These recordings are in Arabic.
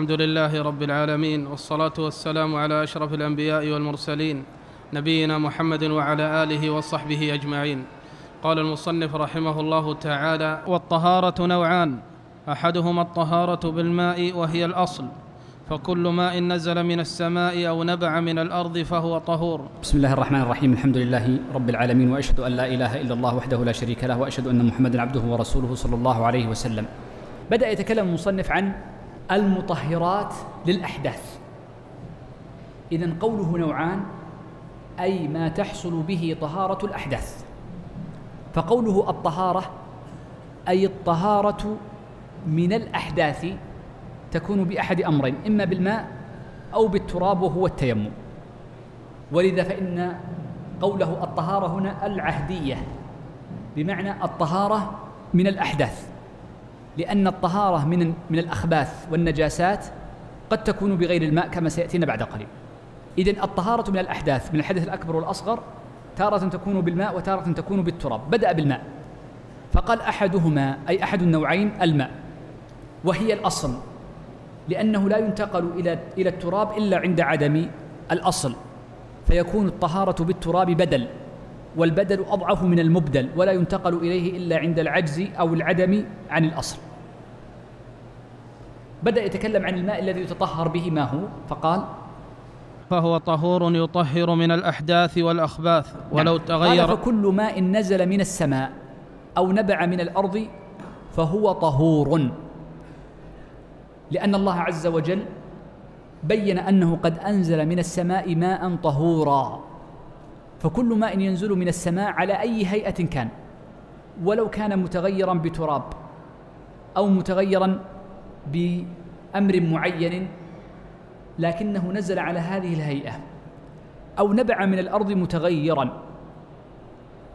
الحمد لله رب العالمين والصلاة والسلام على أشرف الأنبياء والمرسلين نبينا محمد وعلى آله وصحبه أجمعين. قال المصنف رحمه الله تعالى والطهارة نوعان أحدهما الطهارة بالماء وهي الأصل فكل ماء نزل من السماء أو نبع من الأرض فهو طهور. بسم الله الرحمن الرحيم الحمد لله رب العالمين وأشهد أن لا إله إلا الله وحده لا شريك له وأشهد أن محمدا عبده ورسوله صلى الله عليه وسلم. بدأ يتكلم المصنف عن المطهرات للأحداث. اذا قوله نوعان أي ما تحصل به طهارة الأحداث. فقوله الطهارة أي الطهارة من الأحداث تكون بأحد أمرين إما بالماء أو بالتراب وهو التيمم. ولذا فإن قوله الطهارة هنا العهدية بمعنى الطهارة من الأحداث. لأن الطهارة من من الأخباث والنجاسات قد تكون بغير الماء كما سيأتينا بعد قليل. اذا الطهارة من الأحداث من الحدث الأكبر والأصغر تارة تكون بالماء وتارة تكون بالتراب. بدأ بالماء. فقال أحدهما أي أحد النوعين الماء. وهي الأصل. لأنه لا ينتقل إلى إلى التراب إلا عند عدم الأصل. فيكون الطهارة بالتراب بدل. والبدل أضعف من المبدل ولا ينتقل إليه إلا عند العجز أو العدم عن الأصل. بدأ يتكلم عن الماء الذي يتطهر به ما هو؟ فقال فهو طهور يطهر من الأحداث والأخباث ولو نعم. تغير قال فكل ماء نزل من السماء أو نبع من الأرض فهو طهور. لأن الله عز وجل بين أنه قد أنزل من السماء ماء طهورا. فكل ماء ينزل من السماء على أي هيئة كان ولو كان متغيرا بتراب أو متغيرا بأمر معين لكنه نزل على هذه الهيئة أو نبع من الأرض متغيرا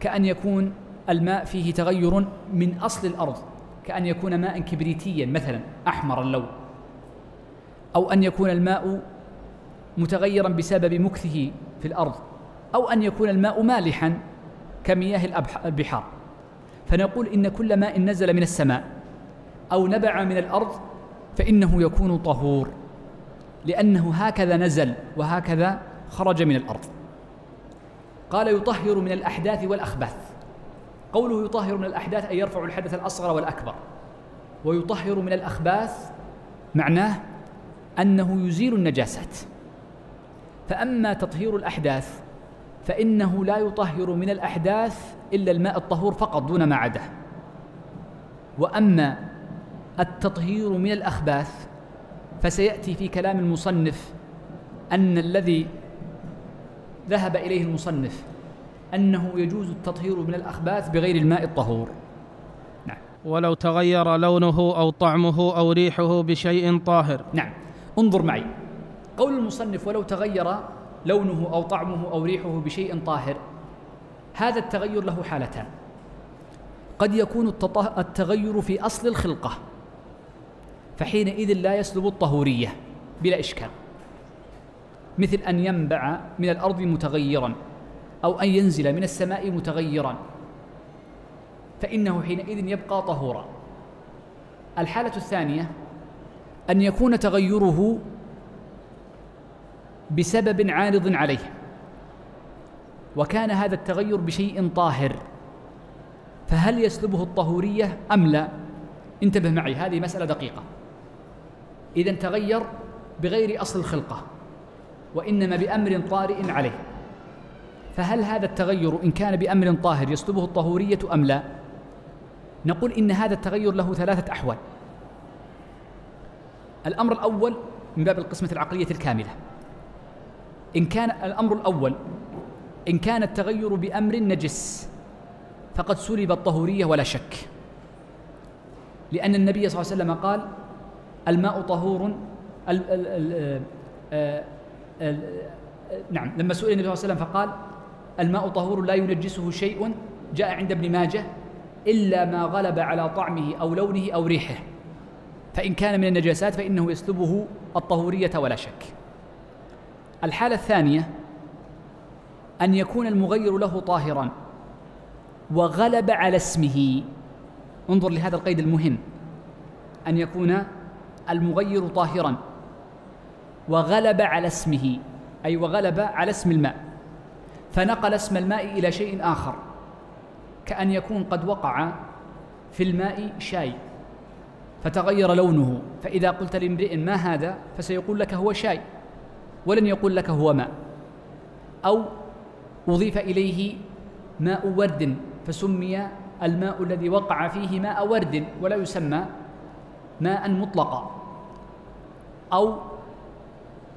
كأن يكون الماء فيه تغير من أصل الأرض كأن يكون ماء كبريتيا مثلا أحمر اللون أو أن يكون الماء متغيرا بسبب مكثه في الأرض. أو أن يكون الماء مالحا كمياه البحار. فنقول إن كل ماء نزل من السماء أو نبع من الأرض فإنه يكون طهور لأنه هكذا نزل وهكذا خرج من الأرض. قال يطهر من الأحداث والأخباث. قوله يطهر من الأحداث أي يرفع الحدث الأصغر والأكبر. ويطهر من الأخباث معناه أنه يزيل النجاسات. فأما تطهير الأحداث فإنه لا يطهر من الأحداث إلا الماء الطهور فقط دون ما عداه وأما التطهير من الأخباث فسيأتي في كلام المصنف أن الذي ذهب إليه المصنف أنه يجوز التطهير من الأخباث بغير الماء الطهور. نعم. ولو تغير لونه أو طعمه أو ريحه بشيء طاهر. نعم. انظر معي. قول المصنف ولو تغير لونه أو طعمه أو ريحه بشيء طاهر. هذا التغير له حالتان. قد يكون التغير في أصل الخلقة فحينئذ لا يسلب الطهورية بلا إشكال. مثل أن ينبع من الأرض متغيرا أو أن ينزل من السماء متغيرا. فإنه حينئذ يبقى طهورا. الحالة الثانية أن يكون تغيره بسبب عارض عليه. وكان هذا التغير بشيء طاهر. فهل يسلبه الطهورية أم لا؟ انتبه معي هذه مسألة دقيقة. إذا تغير بغير أصل الخلقة وإنما بأمر طارئ عليه. فهل هذا التغير إن كان بأمر طاهر يسلبه الطهورية أم لا؟ نقول إن هذا التغير له ثلاثة أحوال. الأمر الأول من باب القسمة العقلية الكاملة. إن كان الأمر الأول إن كان التغير بأمر نجس فقد سلب الطهورية ولا شك. لأن النبي صلى الله عليه وسلم قال الماء طهور ال ال ال آه، ال نعم لما سئل النبي صلى الله عليه وسلم فقال الماء طهور لا ينجسه شيء جاء عند ابن ماجه إلا ما غلب على طعمه أو لونه أو ريحه. فإن كان من النجاسات فإنه يسلبه الطهورية ولا شك. الحالة الثانية أن يكون المغير له طاهرا وغلب على اسمه. انظر لهذا القيد المهم أن يكون المغير طاهرا وغلب على اسمه أي وغلب على اسم الماء. فنقل اسم الماء إلى شيء آخر كأن يكون قد وقع في الماء شاي فتغير لونه. فإذا قلت لامرئ ما هذا فسيقول لك هو شاي. ولن يقول لك هو ماء أو أضيف إليه ماء ورد فسمي الماء الذي وقع فيه ماء ورد ولا يسمى ماء مطلقا. أو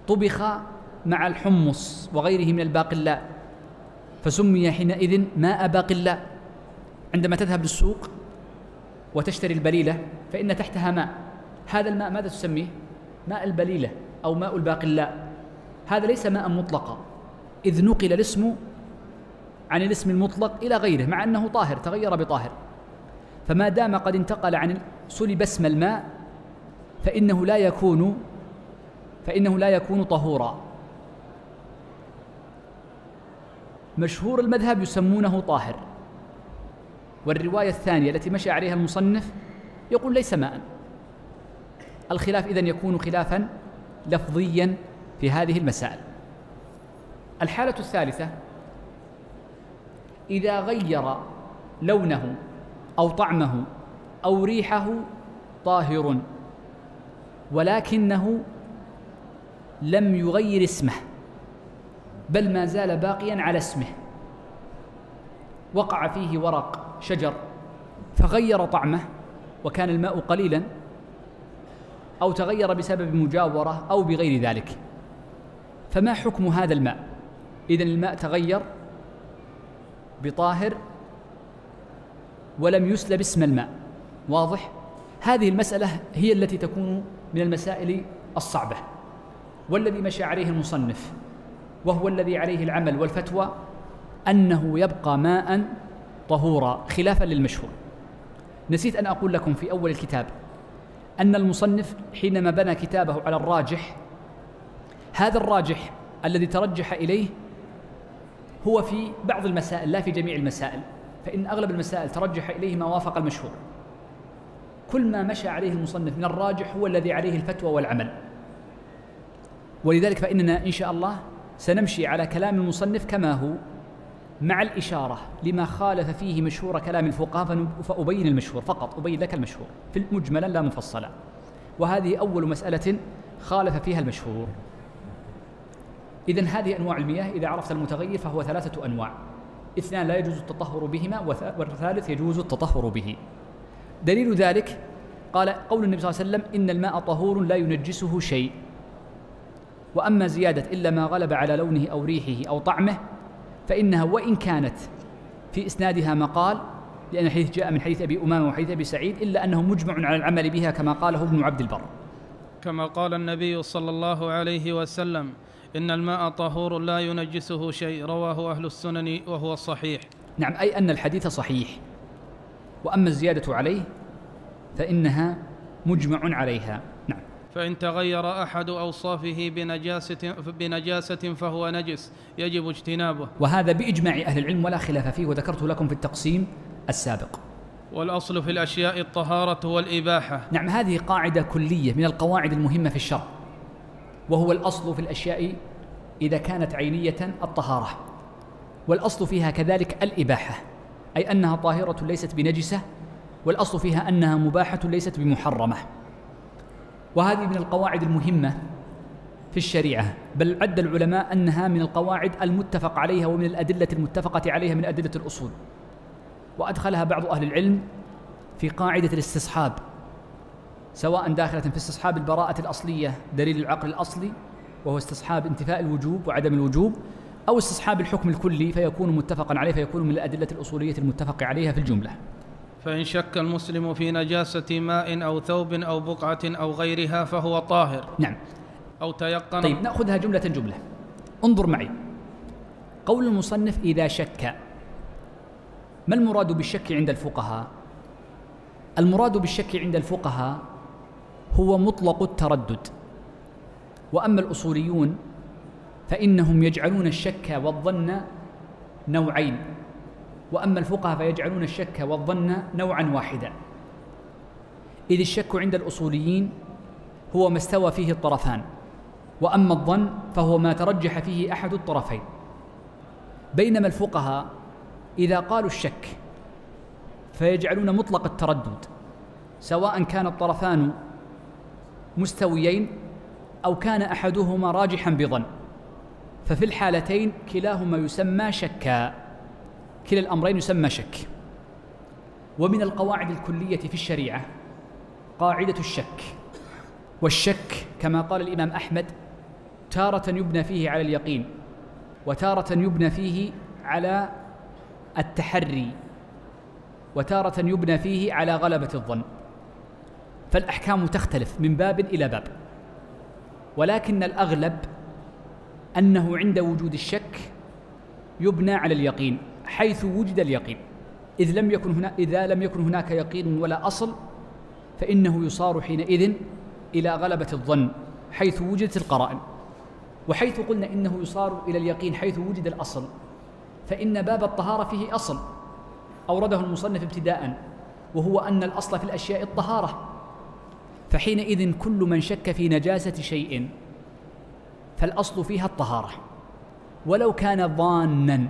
طبخ مع الحمص وغيره من الباقلاء فسمي حينئذ ماء باقلاء عندما تذهب للسوق وتشتري البليلة فإن تحتها ماء. هذا الماء ماذا تسميه؟ ماء البليلة أو ماء الباقلاء هذا ليس ماء مطلقا. إذ نقل الاسم عن الاسم المطلق إلى غيره مع أنه طاهر تغير بطاهر. فما دام قد انتقل عن سلب اسم الماء فإنه لا يكون فإنه لا يكون طهورا. مشهور المذهب يسمونه طاهر. والرواية الثانية التي مشى عليها المصنف يقول ليس ماء. الخلاف إذن يكون خلافا لفظيا في هذه المسائل. الحالة الثالثة إذا غير لونه أو طعمه أو ريحه طاهر ولكنه لم يغير اسمه بل ما زال باقيا على اسمه وقع فيه ورق شجر فغير طعمه وكان الماء قليلا أو تغير بسبب مجاورة أو بغير ذلك. فما حكم هذا الماء؟ اذا الماء تغير بطاهر ولم يسلب اسم الماء. واضح؟ هذه المسألة هي التي تكون من المسائل الصعبة. والذي مشى عليه المصنف وهو الذي عليه العمل والفتوى أنه يبقى ماء طهورا خلافا للمشهور. نسيت أن أقول لكم في أول الكتاب أن المصنف حينما بنى كتابه على الراجح هذا الراجح الذي ترجح إليه هو في بعض المسائل لا في جميع المسائل فإن أغلب المسائل ترجح إليه ما وافق المشهور. كل ما مشى عليه المصنف من الراجح هو الذي عليه الفتوى والعمل. ولذلك فإننا إن شاء الله سنمشي على كلام المصنف كما هو مع الإشارة لما خالف فيه مشهور كلام الفقهاء فأبين المشهور فقط أبين لك المشهور. في مجملا لا مفصلا وهذه أول مسألة خالف فيها المشهور. إذن هذه أنواع المياه إذا عرفت المتغير فهو ثلاثة أنواع. اثنان لا يجوز التطهر بهما والثالث يجوز التطهر به. دليل ذلك قال قول النبي صلى الله عليه وسلم إن الماء طهور لا ينجسه شيء. وأما زيادة إلا ما غلب على لونه أو ريحه أو طعمه فإنها وإن كانت في إسنادها مقال لأن الحديث جاء من حديث أبي أمامة وحديث أبي سعيد إلا أنه مجمع على العمل بها كما قاله ابن عبد البر. كما قال النبي صلى الله عليه وسلم إن الماء طهور لا ينجسه شيء رواه أهل السنن وهو الصحيح نعم أي أن الحديث صحيح. وأما الزيادة عليه فإنها مجمع عليها. نعم. فإن تغير أحد أوصافه بنجاسة, بنجاسة فهو نجس يجب اجتنابه. وهذا بإجماع أهل العلم ولا خلاف فيه وذكرته لكم في التقسيم السابق. والأصل في الأشياء الطهارة والإباحة. نعم هذه قاعدة كلية من القواعد المهمة في الشرع. وهو الأصل في الأشياء إذا كانت عينية الطهارة والأصل فيها كذلك الإباحة أي أنها طاهرة ليست بنجسة والأصل فيها أنها مباحة ليست بمحرمة. وهذه من القواعد المهمة في الشريعة بل عد العلماء أنها من القواعد المتفق عليها ومن الأدلة المتفقة عليها من أدلة الأصول. وأدخلها بعض أهل العلم في قاعدة الاستصحاب. سواء داخلة في استصحاب البراءة الأصلية دليل العقل الأصلي وهو استصحاب انتفاء الوجوب وعدم الوجوب أو استصحاب الحكم الكلي فيكون متفقا عليه فيكون من الأدلة الأصولية المتفق عليها في الجملة. فإن شك المسلم في نجاسة ماء أو ثوب أو بقعة أو غيرها فهو طاهر. نعم. أو تيقن طيب نأخذها جملة جملة. انظر معي. قول المصنف إذا شك. ما المراد بالشك عند الفقهاء؟ المراد بالشك عند الفقهاء هو مطلق التردد. وأما الأصوليون فإنهم يجعلون الشك والظن نوعين وأما الفقهاء فيجعلون الشك والظن نوعا واحدا. إذ الشك عند الأصوليين هو ما استوى فيه الطرفان وأما الظن فهو ما ترجح فيه أحد الطرفين. بينما الفقهاء إذا قالوا الشك فيجعلون مطلق التردد سواء كان الطرفان مستويين أو كان أحدهما راجحا بظن. ففي الحالتين كلاهما يسمى شكا. كلا الأمرين يسمى شك. ومن القواعد الكلية في الشريعة قاعدة الشك. والشك كما قال الإمام أحمد تارة يبنى فيه على اليقين وتارة يبنى فيه على التحري وتارة يبنى فيه على غلبة الظن. فالأحكام تختلف من باب إلى باب. ولكن الأغلب أنه عند وجود الشك يبنى على اليقين حيث وجد اليقين. إذ لم يكن هنا إذا لم يكن هناك يقين ولا أصل فإنه يصار حينئذ إلى غلبة الظن حيث وجدت القرائن. وحيث قلنا إنه يصار إلى اليقين حيث وجد الأصل فإن باب الطهارة فيه أصل. أورده المصنف ابتداء وهو أن الأصل في الأشياء الطهارة. فحينئذ كل من شك في نجاسة شيء فالأصل فيها الطهارة. ولو كان ظانا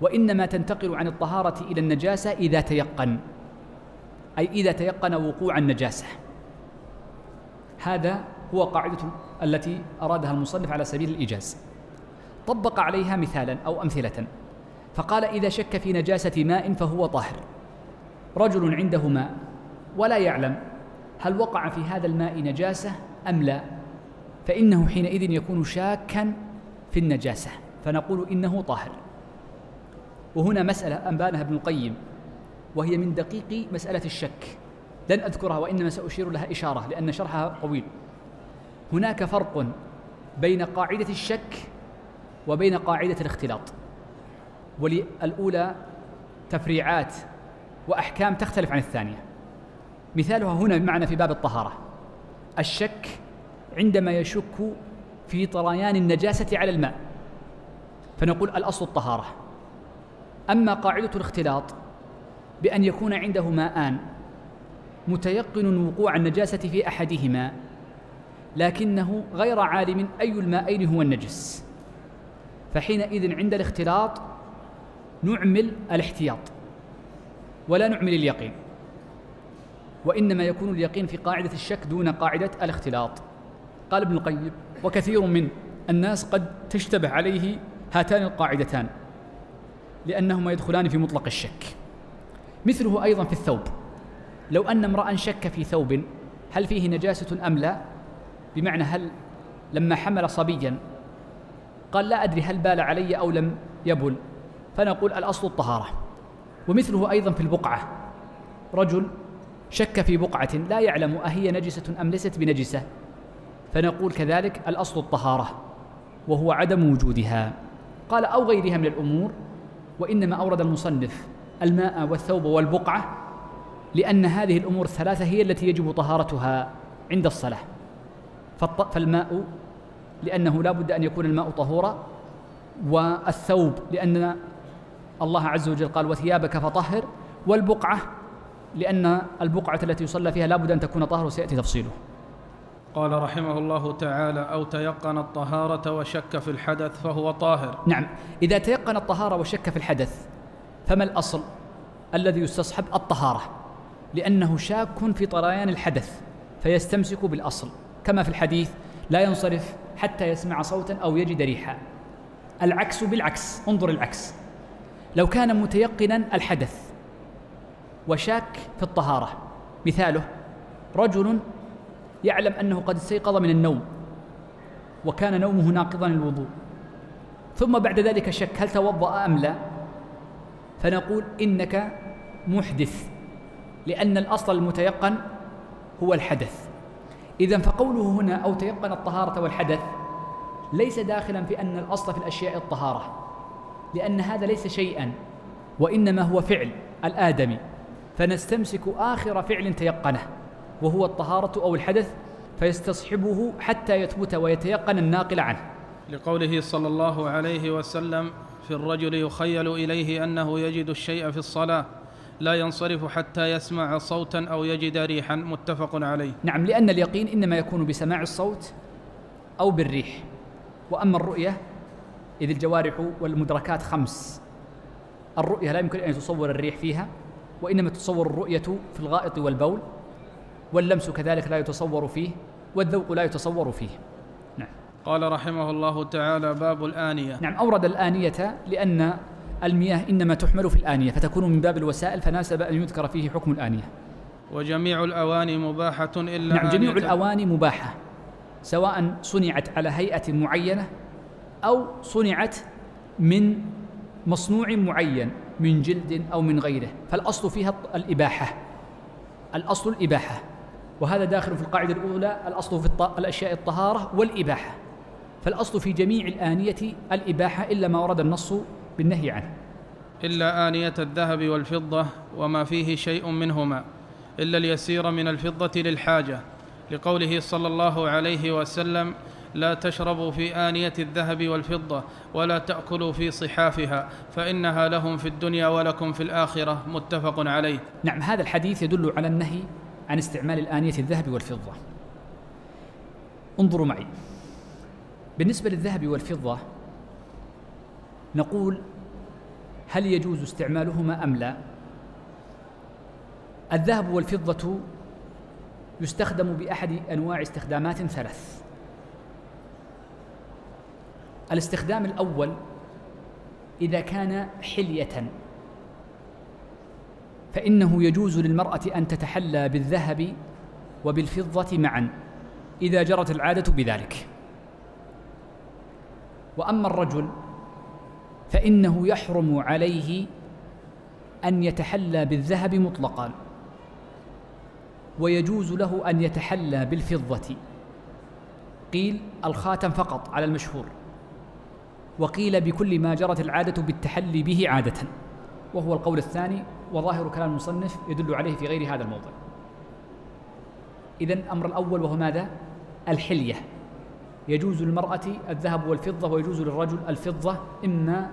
وإنما تنتقل عن الطهارة إلى النجاسة إذا تيقن أي إذا تيقن وقوع النجاسة. هذا هو قاعدة التي أرادها المصنف على سبيل الإيجاز. طبق عليها مثالا أو أمثلة. فقال إذا شك في نجاسة ماء فهو طاهر. رجل عنده ماء ولا يعلم هل وقع في هذا الماء نجاسة أم لا؟ فإنه حينئذ يكون شاكا في النجاسة فنقول إنه طاهر. وهنا مسألة أنبانها ابن القيم وهي من دقيق مسألة الشك. لن أذكرها وإنما سأشير لها إشارة لأن شرحها طويل. هناك فرق بين قاعدة الشك وبين قاعدة الاختلاط. وللأولى تفريعات وأحكام تختلف عن الثانية. مثالها هنا بمعنى في باب الطهارة. الشك عندما يشك في طريان النجاسة على الماء. فنقول الأصل الطهارة. أما قاعدة الاختلاط بأن يكون عنده ماءان متيقن وقوع النجاسة في أحدهما لكنه غير عالم أي المائين هو النجس. فحينئذ عند الاختلاط نعمل الاحتياط ولا نعمل اليقين. وإنما يكون اليقين في قاعدة الشك دون قاعدة الاختلاط. قال ابن القيم وكثير من الناس قد تشتبه عليه هاتان القاعدتان لأنهما يدخلان في مطلق الشك. مثله أيضا في الثوب. لو أن امرأ شك في ثوب هل فيه نجاسة أم لا؟ بمعنى هل لما حمل صبيا قال لا أدري هل بال علي أو لم يبل فنقول الأصل الطهارة ومثله أيضا في البقعة. رجل شك في بقعة لا يعلم أهي نجسة أم ليست بنجسة. فنقول كذلك الأصل الطهارة وهو عدم وجودها. قال أو غيرها من الأمور وإنما أورد المصنف الماء والثوب والبقعة لأن هذه الأمور الثلاثة هي التي يجب طهارتها عند الصلاة. فالماء لأنه لا بد أن يكون الماء طهورا والثوب لأن الله عز وجل قال وثيابك فطهر والبقعة لأن البقعة التي يصلى فيها لا بد أن تكون طهر وسيأتي تفصيله. قال رحمه الله تعالى أو تيقن الطهارة وشك في الحدث فهو طاهر. نعم إذا تيقن الطهارة وشك في الحدث فما الأصل الذي يستصحب الطهارة؟ لأنه شاك في طريان الحدث فيستمسك بالأصل. كما في الحديث لا ينصرف حتى يسمع صوتا أو يجد ريحا. العكس بالعكس انظر العكس. لو كان متيقنا الحدث وشاك في الطهارة. مثاله رجل يعلم أنه قد استيقظ من النوم وكان نومه ناقضا للوضوء. ثم بعد ذلك شك هل توضأ أم لا؟ فنقول إنك محدث لأن الأصل المتيقن هو الحدث. إذا فقوله هنا أو تيقن الطهارة والحدث ليس داخلا في أن الأصل في الأشياء الطهارة لأن هذا ليس شيئا وإنما هو فعل الآدمي. فنستمسك آخر فعل تيقنه وهو الطهارة أو الحدث فيستصحبه حتى يثبت ويتيقن الناقل عنه. لقوله صلى الله عليه وسلم في الرجل يخيل إليه أنه يجد الشيء في الصلاة لا ينصرف حتى يسمع صوتا أو يجد ريحا متفق عليه. نعم لأن اليقين إنما يكون بسماع الصوت أو بالريح. وأما الرؤية إذ الجوارح والمدركات خمس. الرؤية لا يمكن أن يتصور الريح فيها وإنما تتصور الرؤية في الغائط والبول واللمس كذلك لا يتصور فيه والذوق لا يتصور فيه. نعم. قال رحمه الله تعالى باب الآنية. نعم أورد الآنية لأن المياه إنما تحمل في الآنية فتكون من باب الوسائل فناسب أن يذكر فيه حكم الآنية. وجميع الأواني مباحة إلا نعم جميع الأواني مباحة سواء صنعت على هيئة معينة أو صنعت من مصنوع معين. من جلد أو من غيره فالأصل فيها الإباحة الأصل الإباحة وهذا داخل في القاعدة الأولى الأصل في الأشياء الطهارة والإباحة فالأصل في جميع الآنية الإباحة إلا ما ورد النص بالنهي عنه. إلا آنية الذهب والفضة وما فيه شيء منهما إلا اليسير من الفضة للحاجة لقوله صلى الله عليه وسلم لا تشربوا في آنية الذهب والفضة ولا تأكلوا في صحافها فإنها لهم في الدنيا ولكم في الآخرة متفق عليه. نعم هذا الحديث يدل على النهي عن استعمال الآنية الذهب والفضة. انظروا معي. بالنسبة للذهب والفضة نقول هل يجوز استعمالهما أم لا؟ الذهب والفضة يستخدم بأحد أنواع استخدامات ثلاث. الاستخدام الأول إذا كان حلية. فإنه يجوز للمرأة أن تتحلى بالذهب وبالفضة معا إذا جرت العادة بذلك. وأما الرجل فإنه يحرم عليه أن يتحلى بالذهب مطلقا ويجوز له أن يتحلى بالفضة. قيل الخاتم فقط على المشهور. وقيل بكل ما جرت العادة بالتحلي به عادة. وهو القول الثاني وظاهر كلام المصنف يدل عليه في غير هذا الموضع. إذا الأمر الأول وهو ماذا؟ الحلية. يجوز للمرأة الذهب والفضة ويجوز للرجل الفضة إما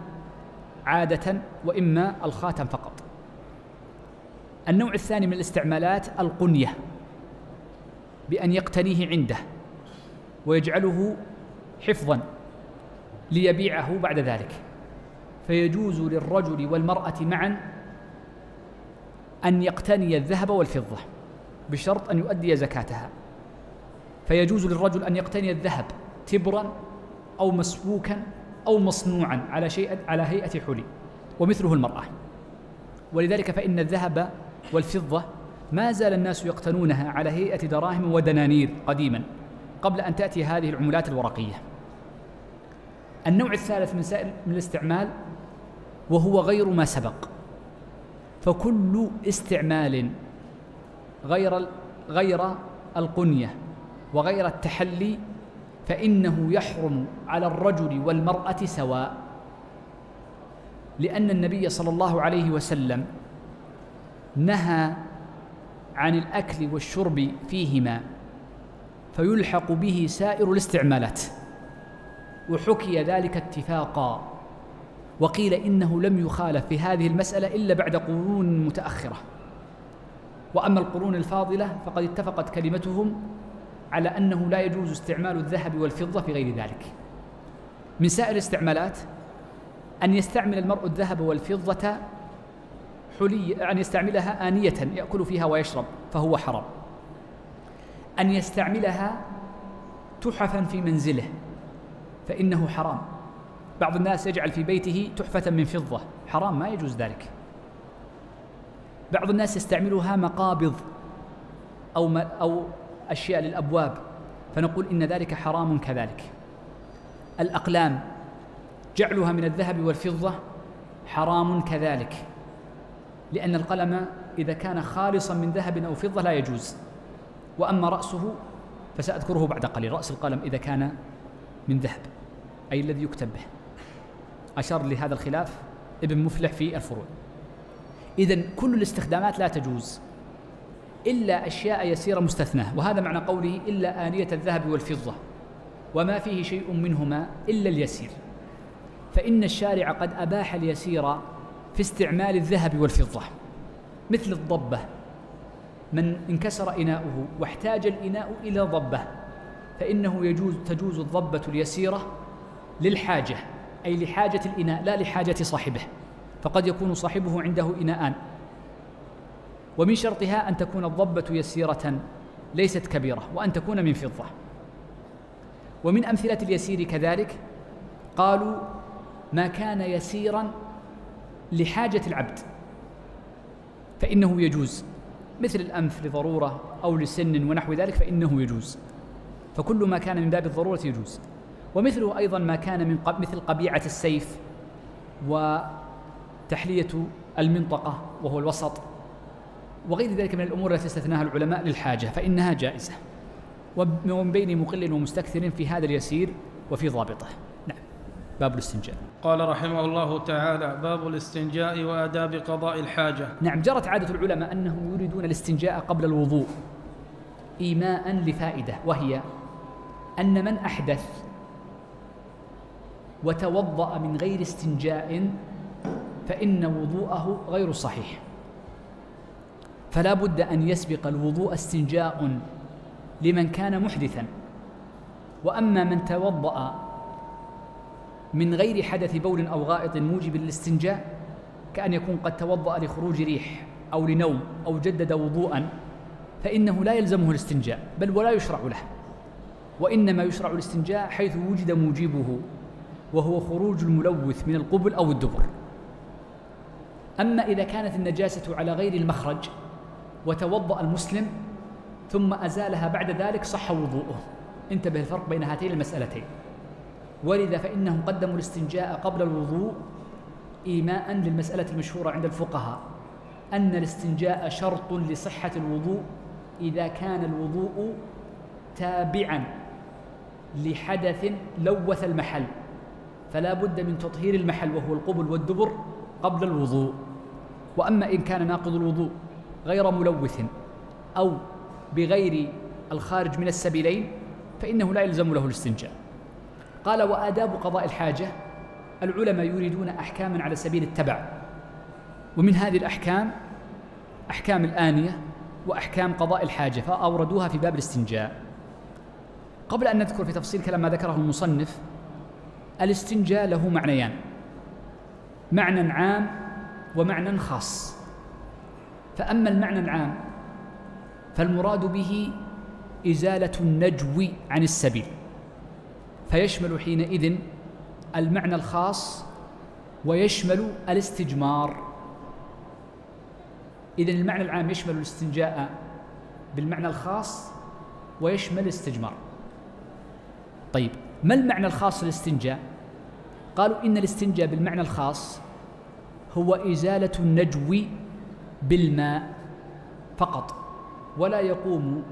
عادة وإما الخاتم فقط. النوع الثاني من الاستعمالات القنية بأن يقتنيه عنده ويجعله حفظا. ليبيعه بعد ذلك. فيجوز للرجل والمرأة معا أن يقتني الذهب والفضة بشرط أن يؤدي زكاتها. فيجوز للرجل أن يقتني الذهب تبرا أو مسبوكا أو مصنوعا على شيء على هيئة حلي ومثله المرأة. ولذلك فإن الذهب والفضة ما زال الناس يقتنونها على هيئة دراهم ودنانير قديما قبل أن تأتي هذه العملات الورقية. النوع الثالث من سائل من الاستعمال وهو غير ما سبق. فكل استعمال غير غير القنية وغير التحلي فإنه يحرم على الرجل والمرأة سواء. لأن النبي صلى الله عليه وسلم نهى عن الأكل والشرب فيهما فيلحق به سائر الاستعمالات. وحكي ذلك اتفاقا. وقيل إنه لم يخالف في هذه المسألة إلا بعد قرون متأخرة. وأما القرون الفاضلة فقد اتفقت كلمتهم على أنه لا يجوز استعمال الذهب والفضة في غير ذلك. من سائر الاستعمالات أن يستعمل المرء الذهب والفضة حلي أن يستعملها آنية يأكل فيها ويشرب فهو حرام. أن يستعملها تحفا في منزله. فإنه حرام. بعض الناس يجعل في بيته تحفة من فضة. حرام ما يجوز ذلك. بعض الناس يستعملها مقابض أو أو أشياء للأبواب. فنقول إن ذلك حرام كذلك. الأقلام جعلها من الذهب والفضة حرام كذلك. لأن القلم إذا كان خالصا من ذهب أو فضة لا يجوز. وأما رأسه فسأذكره بعد قليل. رأس القلم إذا كان من ذهب. أي الذي يكتب به. أشار لهذا الخلاف ابن مفلح في الفروع. إذا كل الاستخدامات لا تجوز إلا أشياء يسيرة مستثناة وهذا معنى قوله إلا آنية الذهب والفضة وما فيه شيء منهما إلا اليسير. فإن الشارع قد أباح اليسير في استعمال الذهب والفضة مثل الضبة. من انكسر إناؤه واحتاج الإناء إلى ضبة فإنه يجوز تجوز الضبة اليسيرة للحاجة أي لحاجة الإناء لا لحاجة صاحبه. فقد يكون صاحبه عنده إناءان. ومن شرطها أن تكون الضبة يسيرة ليست كبيرة وأن تكون من فضة. ومن أمثلة اليسير كذلك قالوا ما كان يسيرا لحاجة العبد فإنه يجوز. مثل الأنف لضرورة أو لسن ونحو ذلك فإنه يجوز. فكل ما كان من باب الضرورة يجوز. ومثله أيضا ما كان من مثل قبيعة السيف وتحلية المنطقة وهو الوسط وغير ذلك من الأمور التي استثناها العلماء للحاجة فإنها جائزة ومن بين مقل ومستكثر في هذا اليسير وفي ضابطه. نعم. باب الاستنجاء. قال رحمه الله تعالى باب الاستنجاء وآداب قضاء الحاجة. نعم. جرت عادة العلماء أنهم يريدون الاستنجاء قبل الوضوء إيماء لفائدة وهي أن من أحدث وتوضأ من غير استنجاء فإن وضوءه غير صحيح. فلا بد أن يسبق الوضوء استنجاء لمن كان محدثا. وأما من توضأ من غير حدث بول أو غائط موجب للاستنجاء كأن يكون قد توضأ لخروج ريح أو لنوم أو جدد وضوءا فإنه لا يلزمه الاستنجاء بل ولا يشرع له. وإنما يشرع الاستنجاء حيث وجد موجبه. وهو خروج الملوث من القبل أو الدبر. أما إذا كانت النجاسة على غير المخرج وتوضأ المسلم ثم أزالها بعد ذلك صح وضوءه. انتبه الفرق بين هاتين المسألتين. ولذا فإنهم قدموا الاستنجاء قبل الوضوء إيماء للمسألة المشهورة عند الفقهاء أن الاستنجاء شرط لصحة الوضوء إذا كان الوضوء تابعا لحدث لوث المحل. فلا بد من تطهير المحل وهو القبل والدبر قبل الوضوء. وأما إن كان ناقض الوضوء غير ملوث أو بغير الخارج من السبيلين فإنه لا يلزم له الاستنجاء. قال وآداب قضاء الحاجة العلماء يريدون أحكاما على سبيل التبع. ومن هذه الأحكام أحكام الآنية وأحكام قضاء الحاجة فأوردوها في باب الاستنجاء. قبل أن نذكر في تفصيل كلام ما ذكره المصنف الاستنجاء له معنيان. معنى عام ومعنى خاص. فأما المعنى العام فالمراد به إزالة النجو عن السبيل. فيشمل حينئذ المعنى الخاص ويشمل الاستجمار. إذن المعنى العام يشمل الاستنجاء بالمعنى الخاص ويشمل الاستجمار. طيب ما المعنى الخاص للاستنجاء؟ قالوا إن الاستنجاء بالمعنى الخاص هو إزالة النجو بالماء فقط ولا يقوم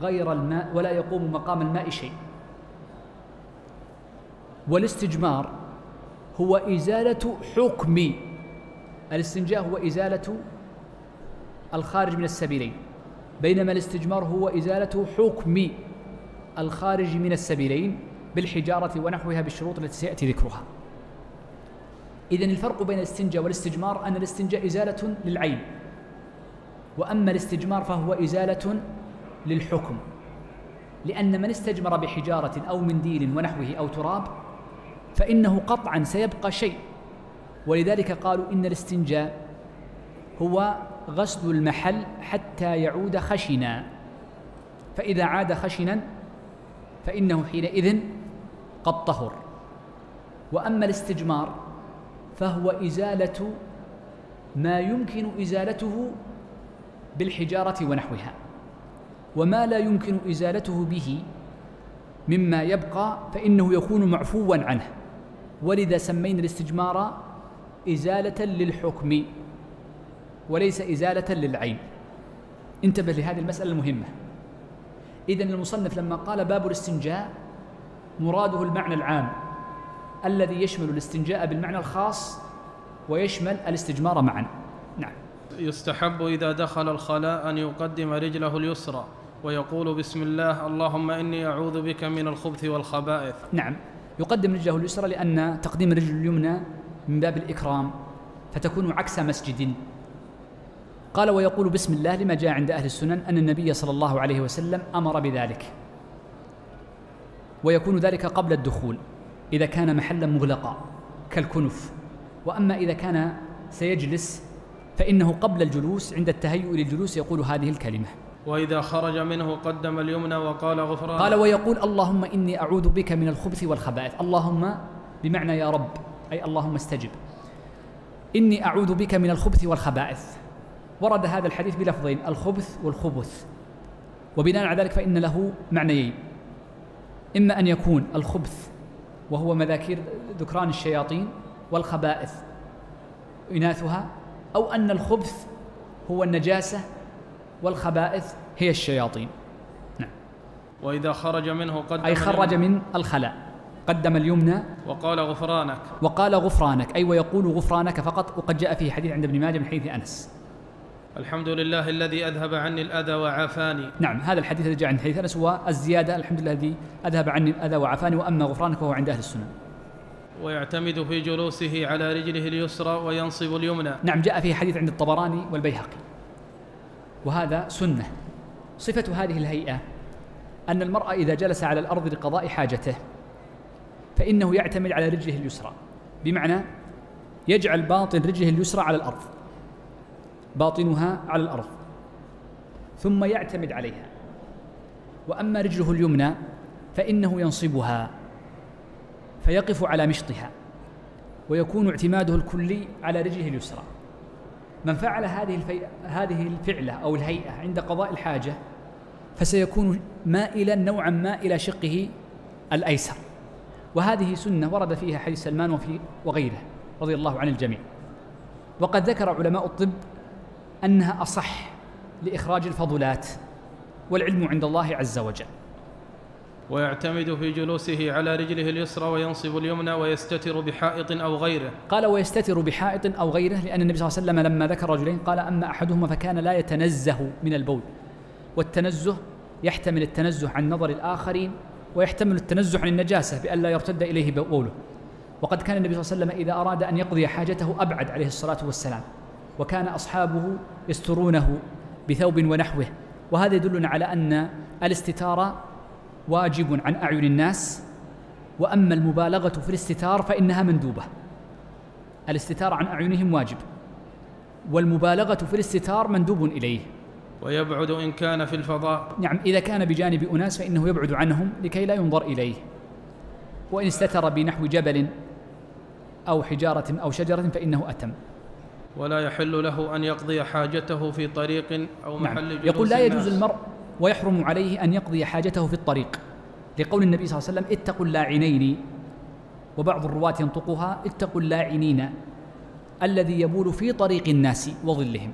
غير الماء ولا يقوم مقام الماء شيء. والاستجمار هو إزالة حكم الاستنجاء هو إزالة الخارج من السبيلين بينما الاستجمار هو إزالة حكم. الخارج من السبيلين بالحجارة ونحوها بالشروط التي سيأتي ذكرها. إذن الفرق بين الاستنجاء والاستجمار أن الاستنجاء إزالة للعين وأما الاستجمار فهو إزالة للحكم. لأن من استجمر بحجارة أو منديل ونحوه أو تراب فإنه قطعا سيبقى شيء. ولذلك قالوا إن الاستنجاء هو غسل المحل حتى يعود خشنا. فإذا عاد خشنا فإنه حينئذ قد طهر. وأما الاستجمار فهو إزالة ما يمكن إزالته بالحجارة ونحوها وما لا يمكن إزالته به مما يبقى فإنه يكون معفوا عنه. ولذا سمينا الاستجمار إزالة للحكم وليس إزالة للعين. انتبه لهذه المسألة المهمة. إذا المصنف لما قال باب الاستنجاء مراده المعنى العام الذي يشمل الاستنجاء بالمعنى الخاص ويشمل الاستجمار معا. نعم. يستحب إذا دخل الخلاء أن يقدم رجله اليسرى ويقول بسم الله اللهم إني أعوذ بك من الخبث والخبائث. نعم. يقدم رجله اليسرى لأن تقديم الرجل اليمنى من باب الإكرام فتكون عكس مسجد. قال ويقول بسم الله لما جاء عند أهل السنن أن النبي صلى الله عليه وسلم أمر بذلك. ويكون ذلك قبل الدخول إذا كان محلا مغلقا كالكنف. وأما إذا كان سيجلس فإنه قبل الجلوس عند التهيؤ للجلوس يقول هذه الكلمة. وإذا خرج منه قدم اليمنى وقال غفران. قال ويقول اللهم إني أعوذ بك من الخبث والخبائث. اللهم بمعنى يا رب أي اللهم استجب. إني أعوذ بك من الخبث والخبائث. ورد هذا الحديث بلفظين الخبث والخبث. وبناء على ذلك فإن له معنيين. إما أن يكون الخبث وهو مذاكير ذكران الشياطين والخبائث إناثها أو أن الخبث هو النجاسة والخبائث هي الشياطين. نعم. وإذا خرج منه قدم أي خرج من الخلاء. قدم اليمنى. وقال غفرانك. وقال غفرانك أي ويقول غفرانك فقط وقد جاء فيه حديث عند ابن ماجه من حديث أنس. الحمد لله الذي أذهب عني الأذى وعافاني. نعم هذا الحديث الذي جاء عند حديث أنس هو الزيادة الحمد لله الذي أذهب عني الأذى وعافاني وأما غفرانك فهو عند أهل السنة. ويعتمد في جلوسه على رجله اليسرى وينصب اليمنى. نعم جاء فيه حديث عند الطبراني والبيهقي. وهذا سنة. صفة هذه الهيئة أن المرء إذا جلس على الأرض لقضاء حاجته فإنه يعتمد على رجله اليسرى. بمعنى يجعل باطن رجله اليسرى على الأرض. باطنها على الأرض ثم يعتمد عليها. وأما رجله اليمنى فإنه ينصبها فيقف على مشطها ويكون اعتماده الكلي على رجله اليسرى. من فعل هذه الفي... هذه الفعلة أو الهيئة عند قضاء الحاجة فسيكون مائلا نوعا ما إلى شقه الأيسر. وهذه سنة ورد فيها حديث سلمان وفي وغيره رضي الله عن الجميع. وقد ذكر علماء الطب أنها أصح لإخراج الفضلات والعلم عند الله عز وجل. ويعتمد في جلوسه على رجله اليسرى وينصب اليمنى ويستتر بحائط أو غيره. قال ويستتر بحائط أو غيره لأن النبي صلى الله عليه وسلم لما ذكر رجلين قال أما أحدهما فكان لا يتنزه من البول. والتنزه يحتمل التنزه عن نظر الآخرين ويحتمل التنزه عن النجاسة بأن لا يرتد إليه بوله وقد كان النبي صلى الله عليه وسلم إذا أراد أن يقضي حاجته أبعد عليه الصلاة والسلام. وكان أصحابه يسترونه بثوب ونحوه. وهذا يدلنا على أن الاستتار واجب عن أعين الناس وأما المبالغة في الاستتار فإنها مندوبة. الاستتار عن أعينهم واجب والمبالغة في الاستتار مندوب إليه. ويبعد إن كان في الفضاء. نعم إذا كان بجانب أناس فإنه يبعد عنهم لكي لا ينظر إليه. وإن استتر بنحو جبل أو حجارة أو شجرة فإنه أتم. ولا يحل له أن يقضي حاجته في طريق أو محل نعم. جلوس يقول لا يجوز. المرء ويحرم عليه أن يقضي حاجته في الطريق لقول النبي صلى الله عليه وسلم اتقوا اللاعنين وبعض الرواة ينطقها اتقوا اللاعنين الذي يبول في طريق الناس وظلهم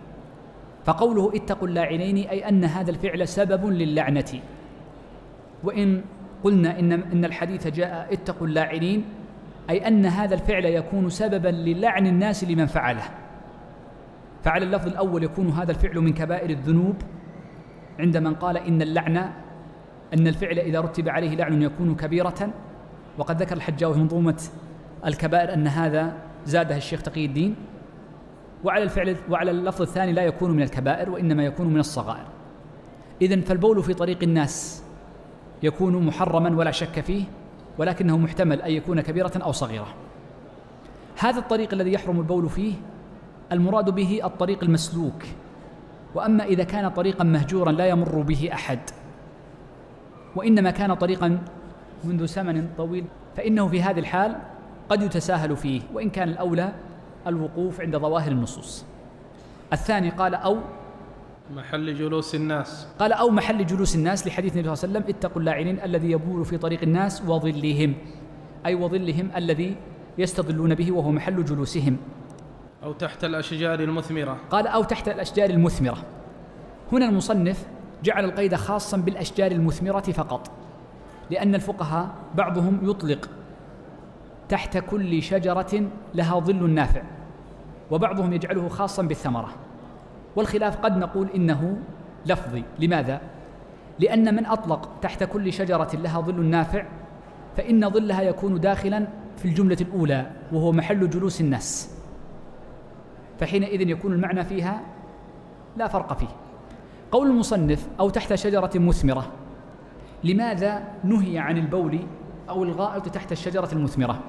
فقوله اتقوا اللاعنين أي أن هذا الفعل سبب للعنة وإن قلنا إن إن الحديث جاء اتقوا اللاعنين أي أن هذا الفعل يكون سببا للعن الناس لمن فعله فعلى اللفظ الأول يكون هذا الفعل من كبائر الذنوب عند من قال إن اللعن أن الفعل إذا رتب عليه لعن يكون كبيرة. وقد ذكر الحجاوي في منظومة الكبائر أن هذا زادها الشيخ تقي الدين. وعلى الفعل وعلى اللفظ الثاني لا يكون من الكبائر وإنما يكون من الصغائر. إذن فالبول في طريق الناس يكون محرما ولا شك فيه ولكنه محتمل أن يكون كبيرة أو صغيرة. هذا الطريق الذي يحرم البول فيه المراد به الطريق المسلوك. وأما إذا كان طريقا مهجورا لا يمر به أحد. وإنما كان طريقا منذ زمن طويل فإنه في هذه الحال قد يتساهل فيه وإن كان الأولى الوقوف عند ظواهر النصوص. الثاني قال أو محل جلوس الناس. قال أو محل جلوس الناس لحديث النبي صلى الله عليه وسلم اتقوا اللاعنين الذي يبول في طريق الناس وظلهم. أي وظلهم الذي يستظلون به وهو محل جلوسهم. أو تحت الأشجار المثمرة. قال أو تحت الأشجار المثمرة. هنا المصنف جعل القيد خاصا بالأشجار المثمرة فقط لأن الفقهاء بعضهم يطلق تحت كل شجرة لها ظل نافع وبعضهم يجعله خاصا بالثمرة. والخلاف قد نقول إنه لفظي. لماذا؟ لأن من أطلق تحت كل شجرة لها ظل نافع فإن ظلها يكون داخلا في الجملة الأولى وهو محل جلوس الناس. فحينئذ يكون المعنى فيها لا فرق فيه. قول المصنف أو تحت شجرة مثمرة. لماذا نهي عن البول أو الغائط تحت الشجرة المثمرة؟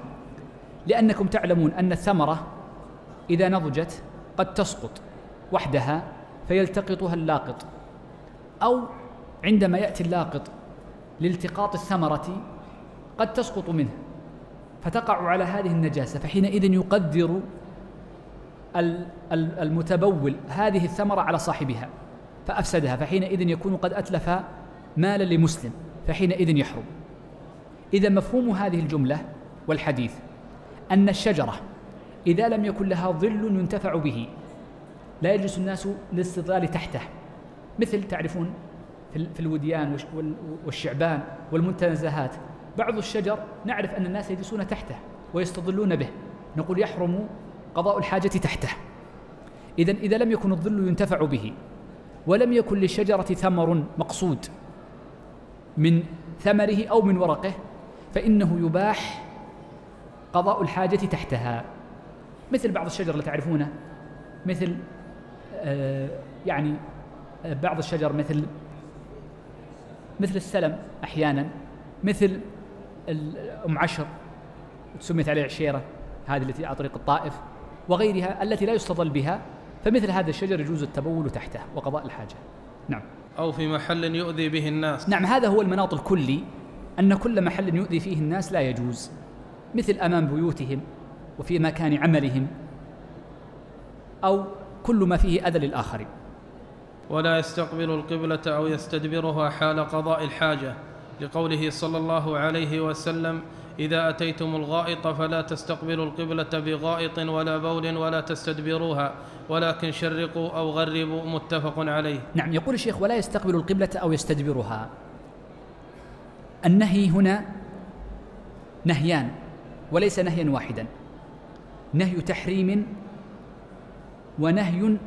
لأنكم تعلمون أن الثمرة إذا نضجت قد تسقط وحدها فيلتقطها اللاقط أو عندما يأتي اللاقط لالتقاط الثمرة قد تسقط منه فتقع على هذه النجاسة فحينئذ يقدر المتبول هذه الثمرة على صاحبها فأفسدها فحينئذ يكون قد أتلف مالا لمسلم فحينئذ يحرم. إذا مفهوم هذه الجملة والحديث أن الشجرة إذا لم يكن لها ظل ينتفع به لا يجلس الناس للاستظلال تحته. مثل تعرفون في الوديان والشعبان والمنتزهات بعض الشجر نعرف أن الناس يجلسون تحته ويستظلون به نقول يحرم قضاء الحاجة تحته. إذا إذا لم يكن الظل ينتفع به ولم يكن للشجرة ثمر مقصود من ثمره أو من ورقه فإنه يباح قضاء الحاجة تحتها. مثل بعض الشجر اللي تعرفونه مثل آه يعني آه بعض الشجر مثل مثل السلم أحيانا مثل أم عشر سميت عليه عشيرة هذه التي على طريق الطائف. وغيرها التي لا يستظل بها فمثل هذا الشجر يجوز التبول تحته وقضاء الحاجة. نعم. أو في محل يؤذي به الناس. نعم هذا هو المناط الكلي أن كل محل يؤذي فيه الناس لا يجوز. مثل أمام بيوتهم وفي مكان عملهم أو كل ما فيه أذى للآخرين. ولا يستقبل القبلة أو يستدبرها حال قضاء الحاجة لقوله صلى الله عليه وسلم إذا أتيتم الغائط فلا تستقبلوا القبلة بغائط ولا بول ولا تستدبروها ولكن شرقوا أو غربوا متفق عليه. نعم يقول الشيخ ولا يستقبل القبلة أو يستدبرها. النهي هنا نهيان وليس نهيا واحدا. نهي تحريم ونهي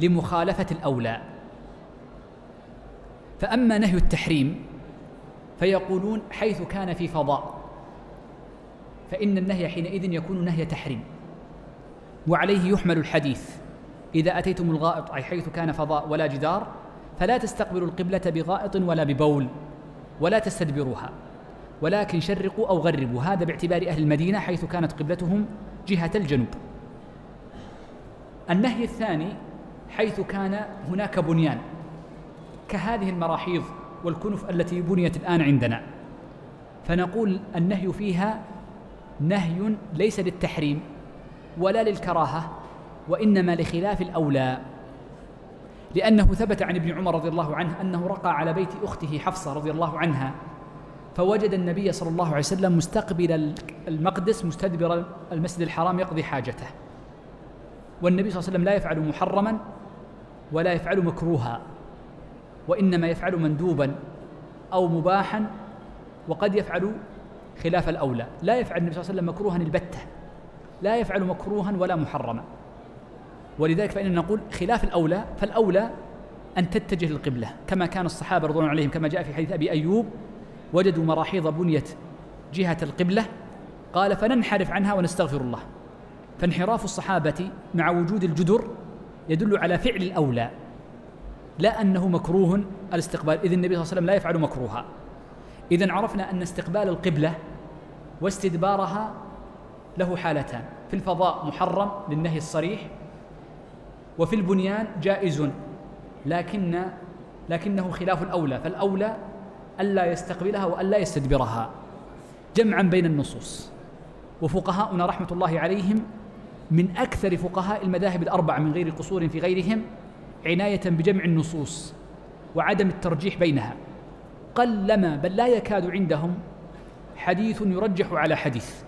لمخالفة الأولى. فأما نهي التحريم فيقولون حيث كان في فضاء. فإن النهي حينئذ يكون نهي تحريم. وعليه يحمل الحديث. إذا أتيتم الغائط أي حيث كان فضاء ولا جدار فلا تستقبلوا القبلة بغائط ولا ببول ولا تستدبروها. ولكن شرقوا أو غربوا هذا باعتبار أهل المدينة حيث كانت قبلتهم جهة الجنوب. النهي الثاني حيث كان هناك بنيان. كهذه المراحيض والكنف التي بنيت الآن عندنا. فنقول النهي فيها نهي ليس للتحريم ولا للكراهة وإنما لخلاف الأولى. لأنه ثبت عن ابن عمر رضي الله عنه أنه رقى على بيت أخته حفصة رضي الله عنها فوجد النبي صلى الله عليه وسلم مستقبل المقدس مستدبر المسجد الحرام يقضي حاجته. والنبي صلى الله عليه وسلم لا يفعل محرما ولا يفعل مكروها وإنما يفعل مندوبا أو مباحا وقد يفعل خلاف الأولى. لا يفعل النبي صلى الله عليه وسلم مكروها البتة. لا يفعل مكروها ولا محرما. ولذلك فإننا نقول خلاف الأولى فالأولى أن تتجه للقبلة. كما كان الصحابة رضوان عليهم كما جاء في حديث أبي أيوب وجدوا مراحيض بنيت جهة القبلة قال فننحرف عنها ونستغفر الله. فانحراف الصحابة مع وجود الجدر يدل على فعل الأولى لا أنه مكروه الاستقبال إذ النبي صلى الله عليه وسلم لا يفعل مكروها. إذا عرفنا أن استقبال القبلة واستدبارها له حالتان. في الفضاء محرم للنهي الصريح وفي البنيان جائز لكن لكنه خلاف الأولى. فالأولى ألا يستقبلها وألا يستدبرها. جمعا بين النصوص. وفقهاؤنا رحمة الله عليهم من أكثر فقهاء المذاهب الأربعة من غير قصور في غيرهم عناية بجمع النصوص وعدم الترجيح بينها. قلما بل لا يكاد عندهم. حديث يرجح على حديث.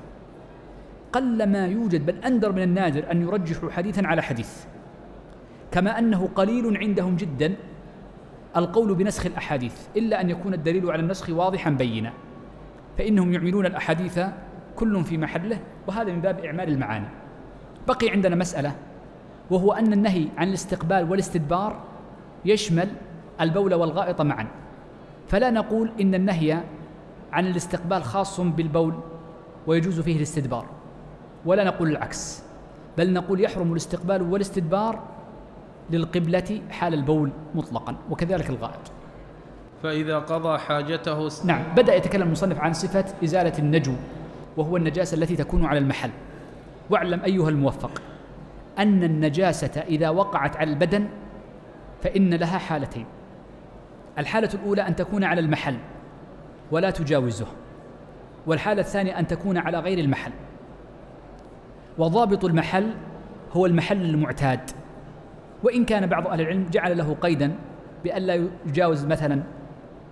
قلما يوجد بل أندر من النادر أن يرجحوا حديثا على حديث. كما أنه قليل عندهم جدا القول بنسخ الأحاديث إلا أن يكون الدليل على النسخ واضحا بينا. فإنهم يعملون الأحاديث كل في محله وهذا من باب إعمال المعاني. بقي عندنا مسألة وهو أن النهي عن الاستقبال والاستدبار يشمل البول والغائط معا. فلا نقول إن النهي عن الاستقبال خاص بالبول ويجوز فيه الاستدبار ولا نقول العكس بل نقول يحرم الاستقبال والاستدبار للقبلة حال البول مطلقا وكذلك الغائط. فإذا قضى حاجته نعم بدأ يتكلم المصنف عن صفة إزالة النجو وهو النجاسة التي تكون على المحل. واعلم أيها الموفق أن النجاسة إذا وقعت على البدن فإن لها حالتين. الحالة الأولى أن تكون على المحل ولا تجاوزه والحالة الثانية أن تكون على غير المحل. وضابط المحل هو المحل المعتاد. وإن كان بعض أهل العلم جعل له قيدا بأن لا يجاوز مثلا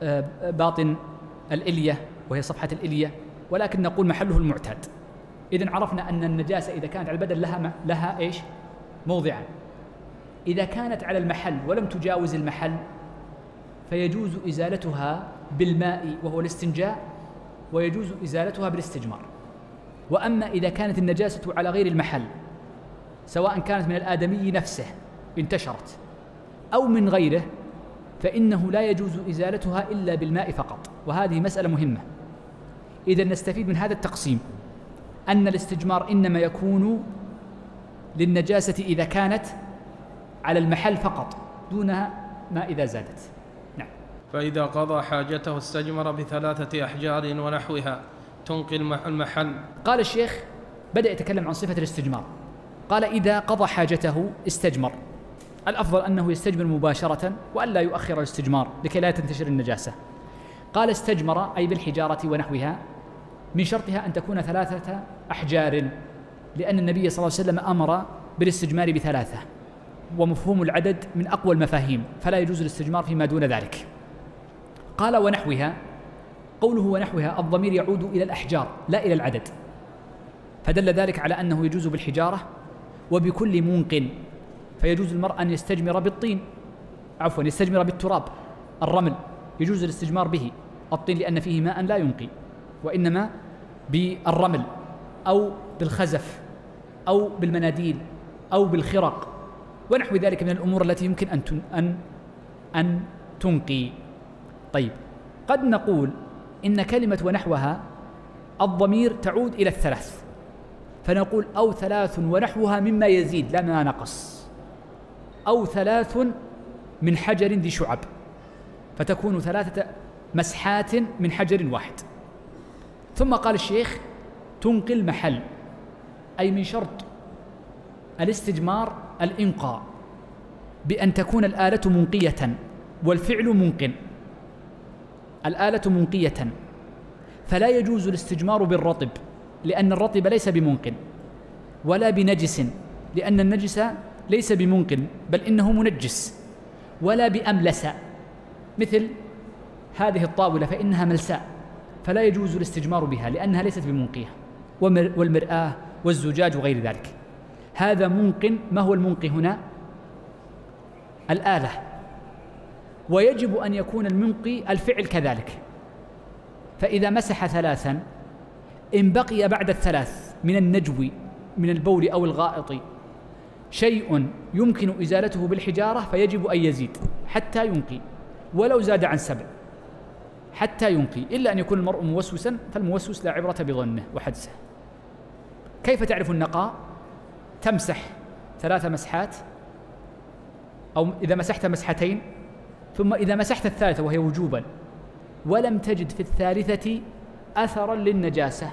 آه، باطن الإلية وهي صفحة الإلية ولكن نقول محله المعتاد. إذا عرفنا أن النجاسة إذا كانت على البدن لها لها إيش؟ موضعا. إذا كانت على المحل ولم تجاوز المحل فيجوز إزالتها بالماء وهو الاستنجاء ويجوز إزالتها بالاستجمار. وأما إذا كانت النجاسة على غير المحل سواء كانت من الآدمي نفسه انتشرت أو من غيره فإنه لا يجوز إزالتها إلا بالماء فقط. وهذه مسألة مهمة. إذا نستفيد من هذا التقسيم أن الاستجمار إنما يكون للنجاسة إذا كانت على المحل فقط دونها ما إذا زادت. فإذا قضى حاجته استجمر بثلاثة أحجار ونحوها تنقي المحل. قال الشيخ بدأ يتكلم عن صفة الاستجمار. قال إذا قضى حاجته استجمر. الأفضل أنه يستجمر مباشرة وألا يؤخر الاستجمار لكي لا تنتشر النجاسة. قال استجمر أي بالحجارة ونحوها من شرطها أن تكون ثلاثة أحجار لأن النبي صلى الله عليه وسلم أمر بالاستجمار بثلاثة ومفهوم العدد من أقوى المفاهيم فلا يجوز الاستجمار فيما دون ذلك. قال ونحوها قوله ونحوها الضمير يعود إلى الأحجار لا إلى العدد. فدل ذلك على أنه يجوز بالحجارة وبكل منقن فيجوز المرء أن يستجمر بالطين عفوا يستجمر بالتراب الرمل يجوز الاستجمار به الطين لأن فيه ماء لا ينقي وإنما بالرمل أو بالخزف أو بالمناديل أو بالخرق ونحو ذلك من الأمور التي يمكن أن أن أن تنقي. طيب قد نقول إن كلمة ونحوها الضمير تعود إلى الثلاث فنقول أو ثلاث ونحوها مما يزيد لا ما نقص أو ثلاث من حجر ذي شعب فتكون ثلاثة مسحات من حجر واحد. ثم قال الشيخ تنقل محل أي من شرط الاستجمار الإنقاء بأن تكون الآلة منقية والفعل منقن. الآلة منقية. فلا يجوز الاستجمار بالرطب لأن الرطب ليس بمنقن ولا بنجس لأن النجس ليس بمنقن بل إنه منجس ولا بأملس. مثل هذه الطاولة فإنها ملساء فلا يجوز الاستجمار بها لأنها ليست بمنقية والمرآة والزجاج وغير ذلك. هذا منقن ما هو المنقي هنا؟ الآلة. ويجب أن يكون المنقي الفعل كذلك. فإذا مسح ثلاثا إن بقي بعد الثلاث من النجو من البول أو الغائط شيء يمكن إزالته بالحجارة فيجب أن يزيد حتى ينقي. ولو زاد عن سبع حتى ينقي. إلا أن يكون المرء موسوسا فالموسوس لا عبرة بظنه وحدسه. كيف تعرف النقاء؟ تمسح ثلاث مسحات أو إذا مسحت مسحتين ثم إذا مسحت الثالثة وهي وجوبا ولم تجد في الثالثة أثرا للنجاسة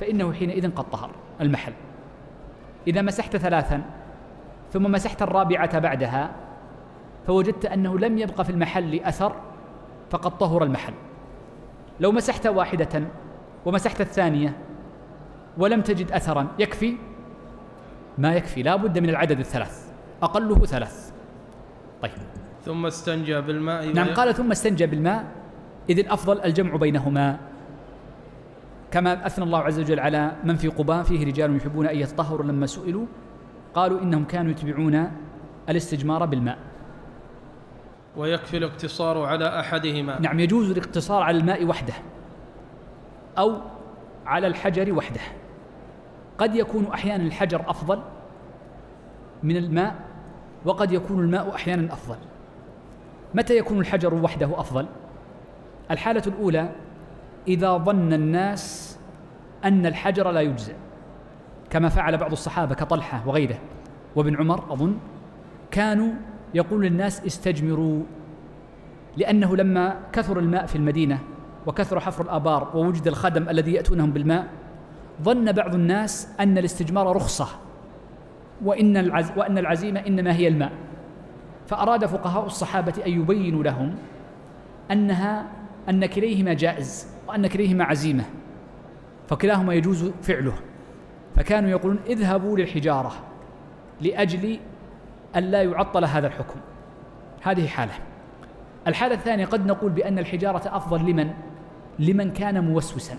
فإنه حينئذ قد طهر المحل. إذا مسحت ثلاثا ثم مسحت الرابعة بعدها فوجدت أنه لم يبق في المحل أثر فقد طهر المحل. لو مسحت واحدة ومسحت الثانية ولم تجد أثرا يكفي؟ ما يكفي لا بد من العدد الثلاث أقله ثلاث. طيب. ثم استنجى بالماء نعم قال ثم استنجى بالماء إذ الأفضل الجمع بينهما. كما أثنى الله عز وجل على من في قباء فيه رجال يحبون أن يتطهروا لما سئلوا. قالوا إنهم كانوا يتبعون الاستجمار بالماء. ويكفي الاقتصار على أحدهما. نعم يجوز الاقتصار على الماء وحده أو على الحجر وحده. قد يكون أحيانا الحجر أفضل من الماء وقد يكون الماء أحيانا أفضل. متى يكون الحجر وحده أفضل؟ الحالة الأولى إذا ظن الناس أن الحجر لا يجزئ كما فعل بعض الصحابة كطلحة وغيره وابن عمر أظن كانوا يقول للناس استجمروا لأنه لما كثر الماء في المدينة وكثر حفر الآبار ووجد الخدم الذي يأتونهم بالماء ظن بعض الناس أن الاستجمار رخصة وإن, العز وأن العزيمة إنما هي الماء. فأراد فقهاء الصحابة أن يبينوا لهم أنها أن كليهما جائز وأن كليهما عزيمة فكلاهما يجوز فعله. فكانوا يقولون اذهبوا للحجارة لأجل أن لا يعطل هذا الحكم. هذه حالة. الحالة الثانية قد نقول بأن الحجارة أفضل لمن؟ لمن كان موسوسا.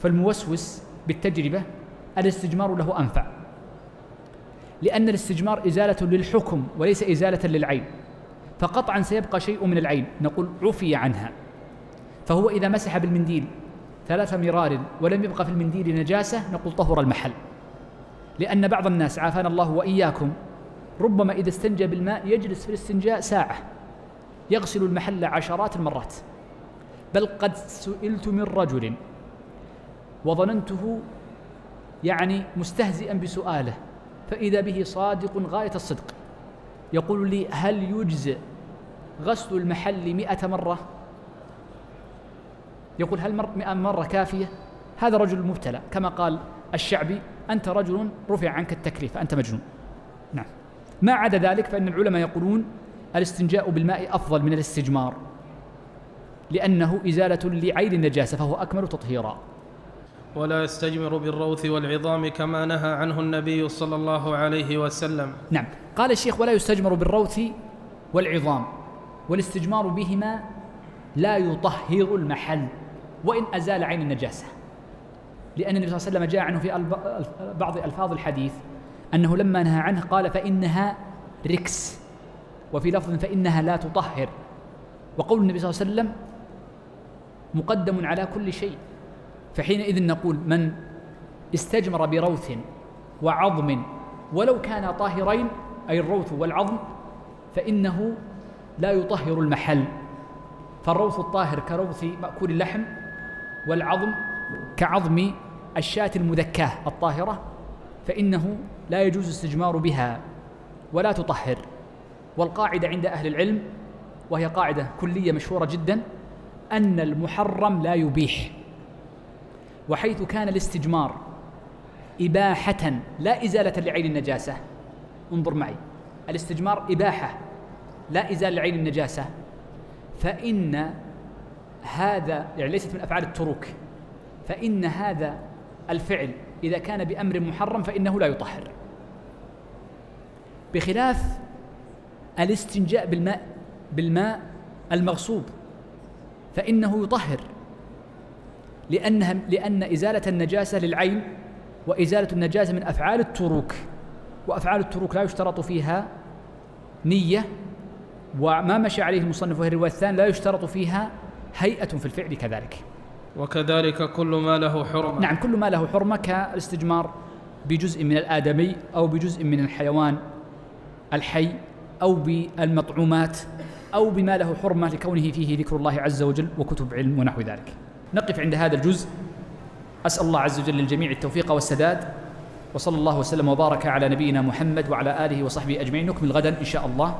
فالموسوس بالتجربة الاستجمار له أنفع. لأن الاستجمار إزالة للحكم وليس إزالة للعين. فقطعا سيبقى شيء من العين. نقول عفي عنها. فهو إذا مسح بالمنديل ثلاث مرار ولم يبقى في المنديل نجاسة نقول طهر المحل. لأن بعض الناس عافانا الله وإياكم ربما إذا استنجى بالماء يجلس في الاستنجاء ساعة. يغسل المحل عشرات المرات. بل قد سئلت من رجل وظننته يعني مستهزئا بسؤاله فإذا به صادق غاية الصدق. يقول لي هل يجزئ غسل المحل مئة مرة؟ يقول هل مئة مرة كافية؟ هذا رجل مبتلى. كما قال الشعبي أنت رجل رفع عنك التكليف فأنت مجنون. نعم. ما عدا ذلك فإن العلماء يقولون الاستنجاء بالماء أفضل من الاستجمار لأنه إزالة لعين النجاسة فهو أكمل تطهيرا. ولا يستجمر بالروث والعظام كما نهى عنه النبي صلى الله عليه وسلم. نعم. قال الشيخ ولا يستجمر بالروث والعظام والاستجمار بهما لا يطهر المحل وإن أزال عين النجاسة. لأن النبي صلى الله عليه وسلم جاء عنه في بعض ألفاظ الحديث أنه لما نهى عنه قال فإنها ركس وفي لفظ فإنها لا تطهر. وقول النبي صلى الله عليه وسلم مقدم على كل شيء. فحينئذ نقول من استجمر بروث وعظم ولو كانا طاهرين أي الروث والعظم فإنه لا يطهر المحل. فالروث الطاهر كروث مأكول اللحم والعظم كعظم الشاة المذكاة الطاهرة فإنه لا يجوز استجمار بها ولا تطهر. والقاعدة عند أهل العلم وهي قاعدة كلية مشهورة جدا أن المحرم لا يبيح. وحيث كان الاستجمار إباحة لا إزالة لعين النجاسة. انظر معي. الاستجمار إباحة لا إزالة لعين النجاسة. فإن هذا يعني ليست من أفعال التروك. فإن هذا الفعل إذا كان بأمر محرم فإنه لا يطهر. بخلاف الاستنجاء بالماء بالماء المغصوب فإنه يطهر. لأنها لأن إزالة النجاسة للعين وإزالة النجاسة من أفعال التروك وأفعال التروك لا يشترط فيها نية وما مشى عليه المصنف وهي الرواية الثانية لا يشترط فيها هيئة في الفعل كذلك. وكذلك كل ما له حرمة. نعم كل ما له حرمة كالاستجمار بجزء من الآدمي أو بجزء من الحيوان الحي أو بالمطعومات أو بما له حرمة لكونه فيه ذكر الله عز وجل وكتب علم ونحو ذلك. نقف عند هذا الجزء. أسأل الله عز وجل للجميع التوفيق والسداد. وصلى الله وسلم وبارك على نبينا محمد وعلى آله وصحبه أجمعين. نكمل غدا إن شاء الله.